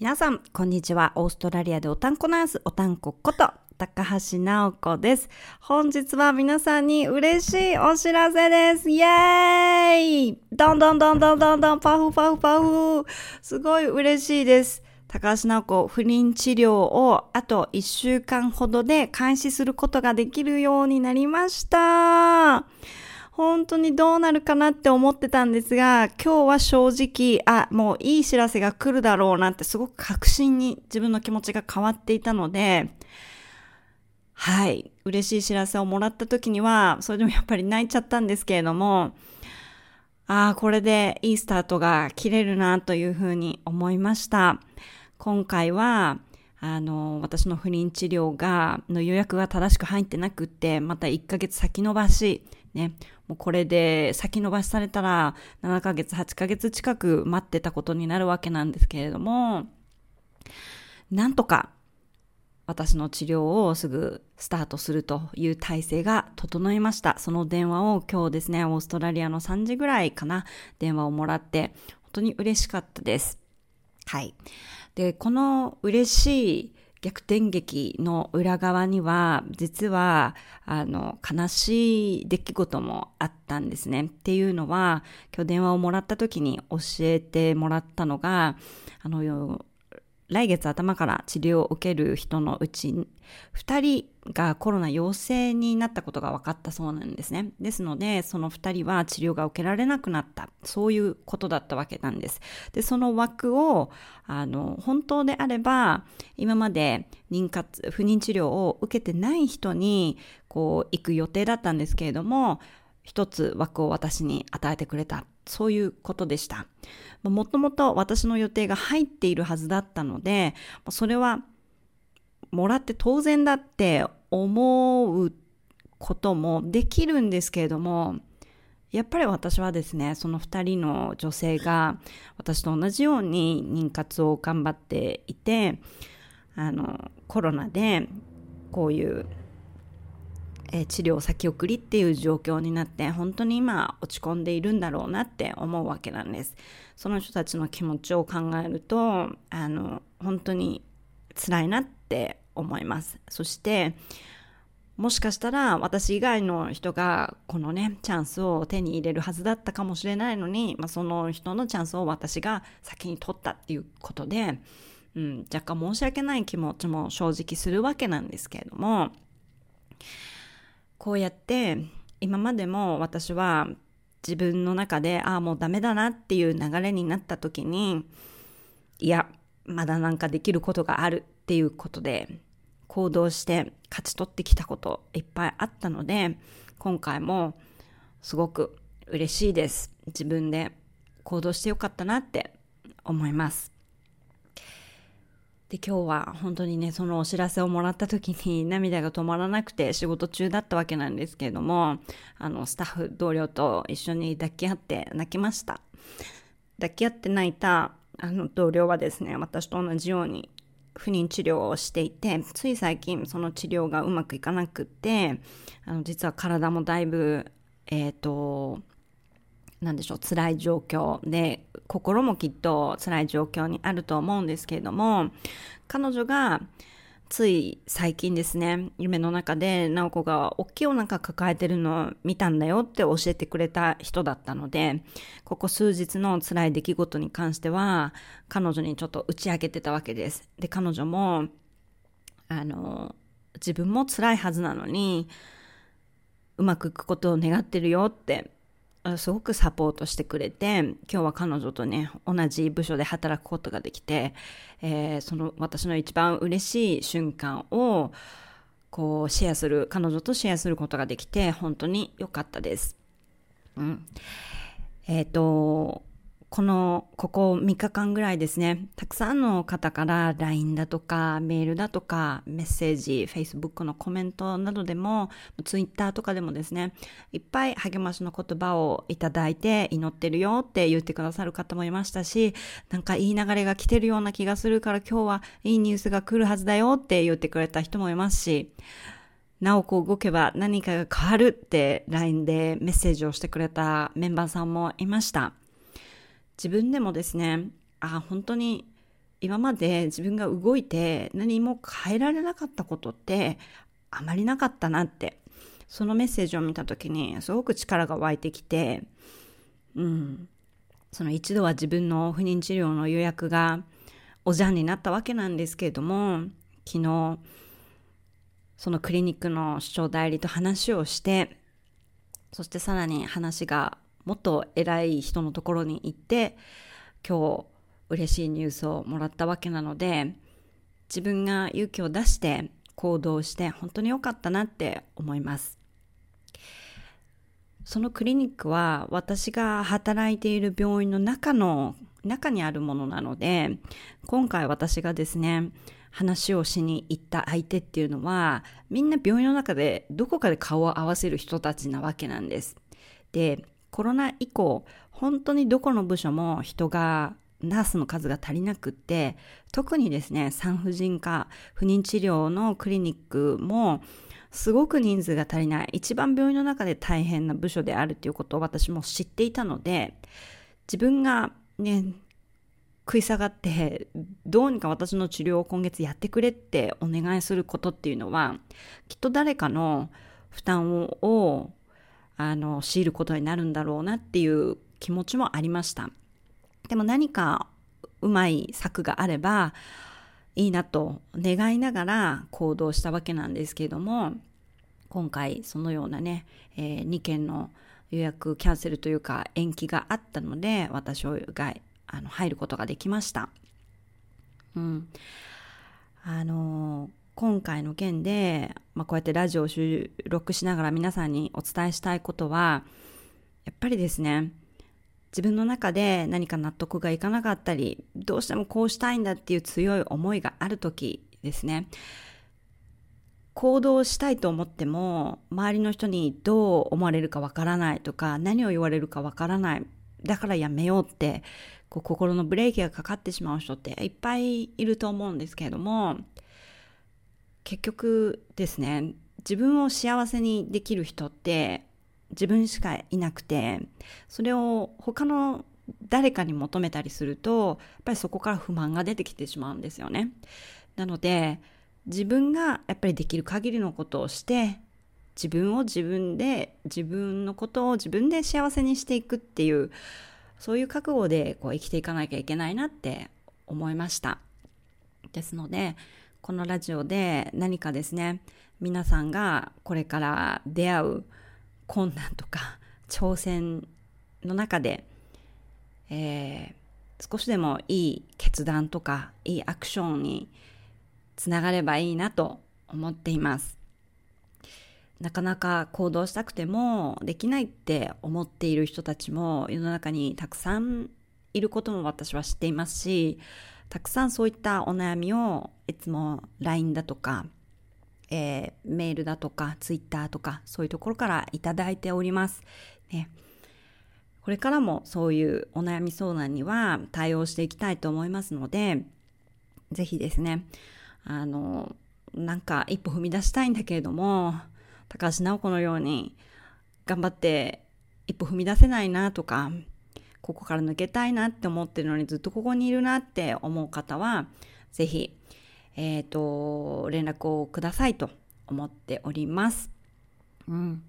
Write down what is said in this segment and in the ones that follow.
皆さん、こんにちは。オーストラリアでおたんこナース、おたんここと、高橋直子です。本日は皆さんに嬉しいお知らせです。イエーイどんどんどんどんどんどんパフパフパフすごい嬉しいです。高橋直子、不妊治療をあと1週間ほどで開始することができるようになりました。本当にどうなるかなって思ってたんですが、今日は正直、あ、もういい知らせが来るだろうなってすごく確信に自分の気持ちが変わっていたので、はい、嬉しい知らせをもらった時には、それでもやっぱり泣いちゃったんですけれども、ああ、これでいいスタートが切れるなというふうに思いました。今回は、あの、私の不妊治療が、の予約が正しく入ってなくって、また1ヶ月先延ばし、ね、もうこれで先延ばしされたら7ヶ月、8ヶ月近く待ってたことになるわけなんですけれども、なんとか私の治療をすぐスタートするという体制が整いました。その電話を今日ですね、オーストラリアの3時ぐらいかな、電話をもらって、本当に嬉しかったです。はい。で、この嬉しい逆転劇の裏側には、実は、あの、悲しい出来事もあったんですね。っていうのは、今日電話をもらった時に教えてもらったのが、あの、来月頭から治療を受ける人のうち2人がコロナ陽性になったことが分かったそうなんですね。ですので、その2人は治療が受けられなくなった。そういうことだったわけなんです。で、その枠を、あの、本当であれば、今まで妊活、不妊治療を受けてない人に、こう、行く予定だったんですけれども、一つ枠を私に与えてくれた。そういうことでした。もともと私の予定が入っているはずだったので、それはもらって当然だって思うこともできるんですけれども、やっぱり私はですね、その2人の女性が私と同じように妊活を頑張っていて、あの、コロナでこういうえ、治療先送りっていう状況になって本当に今落ち込んでいるんだろうなって思うわけなんです。その人たちの気持ちを考えるとあの本当に辛いなって思います。そしてもしかしたら私以外の人がこのねチャンスを手に入れるはずだったかもしれないのに、まあ、その人のチャンスを私が先に取ったっていうことで、うん、若干申し訳ない気持ちも正直するわけなんですけれどもこうやって今までも私は自分の中でああもうダメだなっていう流れになった時にいやまだなんかできることがあるっていうことで行動して勝ち取ってきたこといっぱいあったので今回もすごく嬉しいです。自分で行動してよかったなって思います。で今日は本当にねそのお知らせをもらった時に 涙が止まらなくて仕事中だったわけなんですけれどもあのスタッフ同僚と一緒に抱き合って泣きました。抱き合って泣いたあの同僚はですね私と同じように不妊治療をしていてつい最近その治療がうまくいかなくってあの実は体もだいぶえっ、ー、と何でしょう辛い状況。で心もきっと辛い状況にあると思うんですけれども彼女がつい最近ですね夢の中で直子が大きいお腹抱えてるのを見たんだよって教えてくれた人だったのでここ数日の辛い出来事に関しては彼女にちょっと打ち明けてたわけです。で彼女もあの自分も辛いはずなのにうまくいくことを願ってるよってすごくサポートしてくれて今日は彼女とね同じ部署で働くことができて、えー、その私の一番嬉しい瞬間をこうシェアする彼女とシェアすることができて本当に良かったです。うん、えっ、ー、とこの、ここ3日間ぐらいですね、たくさんの方から LINE だとか、メールだとか、メッセージ、Facebook のコメントなどでも、Twitter とかでもですね、いっぱい励ましの言葉をいただいて、祈ってるよって言ってくださる方もいましたし、なんかいい流れが来てるような気がするから今日はいいニュースが来るはずだよって言ってくれた人もいますし、なおこう動けば何かが変わるって LINE でメッセージをしてくれたメンバーさんもいました。自分でもですね、あ、本当に今まで自分が動いて何も変えられなかったことってあまりなかったなってそのメッセージを見た時にすごく力が湧いてきてうんその一度は自分の不妊治療の予約がおじゃんになったわけなんですけれども昨日そのクリニックの主張代理と話をしてそしてさらに話がもっと偉い人のところに行って今日嬉しいニュースをもらったわけなので自分が勇気を出して行動して本当に良かったなって思いますそのクリニックは私が働いている病院の中の中にあるものなので今回私がですね話をしに行った相手っていうのはみんな病院の中でどこかで顔を合わせる人たちなわけなんです。でコロナ以降本当にどこの部署も人がナースの数が足りなくって特にですね産婦人科不妊治療のクリニックもすごく人数が足りない。一番病院の中で大変な部署であるということを私も知っていたので自分がね食い下がってどうにか私の治療を今月やってくれってお願いすることっていうのはきっと誰かの負担をあの強いることになるんだろうなっていう気持ちもありましたでも何かうまい策があればいいなと願いながら行動したわけなんですけれども今回そのようなね、えー、2件の予約キャンセルというか延期があったので私があの入ることができました。うん、あの今回の件で、まあ、こうやってラジオを収録しながら皆さんにお伝えしたいことはやっぱりですね自分の中で何か納得がいかなかったりどうしてもこうしたいんだっていう強い思いがある時ですね。行動したいと思っても周りの人にどう思われるかわからないとか何を言われるかわからない。だからやめようってこう心のブレーキがかかってしまう人っていっぱいいると思うんですけれども結局ですね自分を幸せにできる人って自分しかいなくてそれを他の誰かに求めたりするとやっぱりそこから不満が出てきてしまうんですよね。なので自分がやっぱりできる限りのことをして自分を自分で自分のことを自分で幸せにしていくっていうそういう覚悟でこう生きていかなきゃいけないなって思いました。ですのでこのラジオで何かですね皆さんがこれから出会う困難とか 挑戦の中で、えー、少しでもいい決断とかいいアクションにつながればいいなと思っています。なかなか行動したくてもできないって思っている人たちも世の中にたくさんいることも私は知っていますしたくさんそういったお悩みをいつも LINE だとかえー、メールだとかツイッターとかそういうところからいただいております。ね、これからもそういうお悩み相談には対応していきたいと思いますので、ぜひですね、あの、なんか一歩踏み出したいんだけれども、高橋直子のように頑張って一歩踏み出せないなとか、ここから抜けたいなって思ってるのにずっとここにいるなって思う方は、ぜひえっ、ー、と、連絡をくださいと思っております。うん。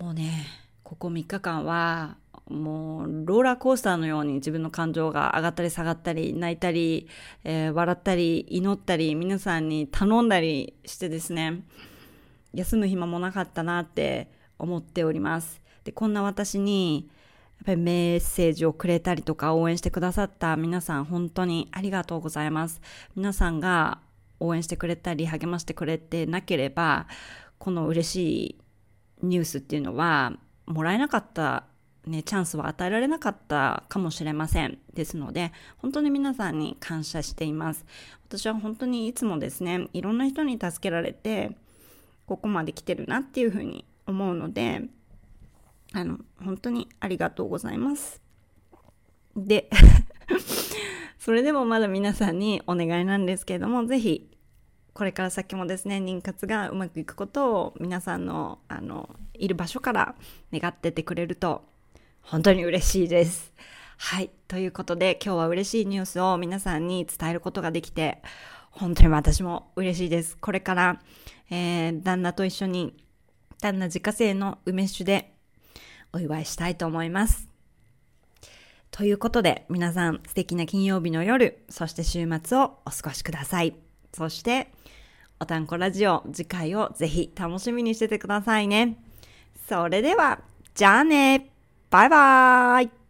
もうね、ここ3日間は、もう、ローラーコースターのように自分の感情が上がったり下がったり、泣いたり、えー、笑ったり、祈ったり、皆さんに頼んだりしてですね、休む暇もなかったなって思っております。で、こんな私に、ぱりメッセージをくれたりとか応援してくださった皆さん本当にありがとうございます。皆さんが応援してくれたり励ましてくれてなければこの嬉しいニュースっていうのはもらえなかったね、チャンスは与えられなかったかもしれません。ですので、本当に皆さんに感謝しています。私は本当にいつもですね、いろんな人に助けられて、ここまで来てるなっていうふうに思うので、あの、本当にありがとうございます。で、それでもまだ皆さんにお願いなんですけれども、ぜひ、これから先もですね、妊活がうまくいくことを皆さんの、あの、いる場所から願っててくれると、本当に嬉しいです。はい。ということで、今日は嬉しいニュースを皆さんに伝えることができて、本当に私も嬉しいです。これから、えー、旦那と一緒に、旦那自家製の梅酒でお祝いしたいと思います。ということで、皆さん素敵な金曜日の夜、そして週末をお過ごしください。そして、おたんこラジオ次回をぜひ楽しみにしててくださいね。それでは、じゃあねバイバーイ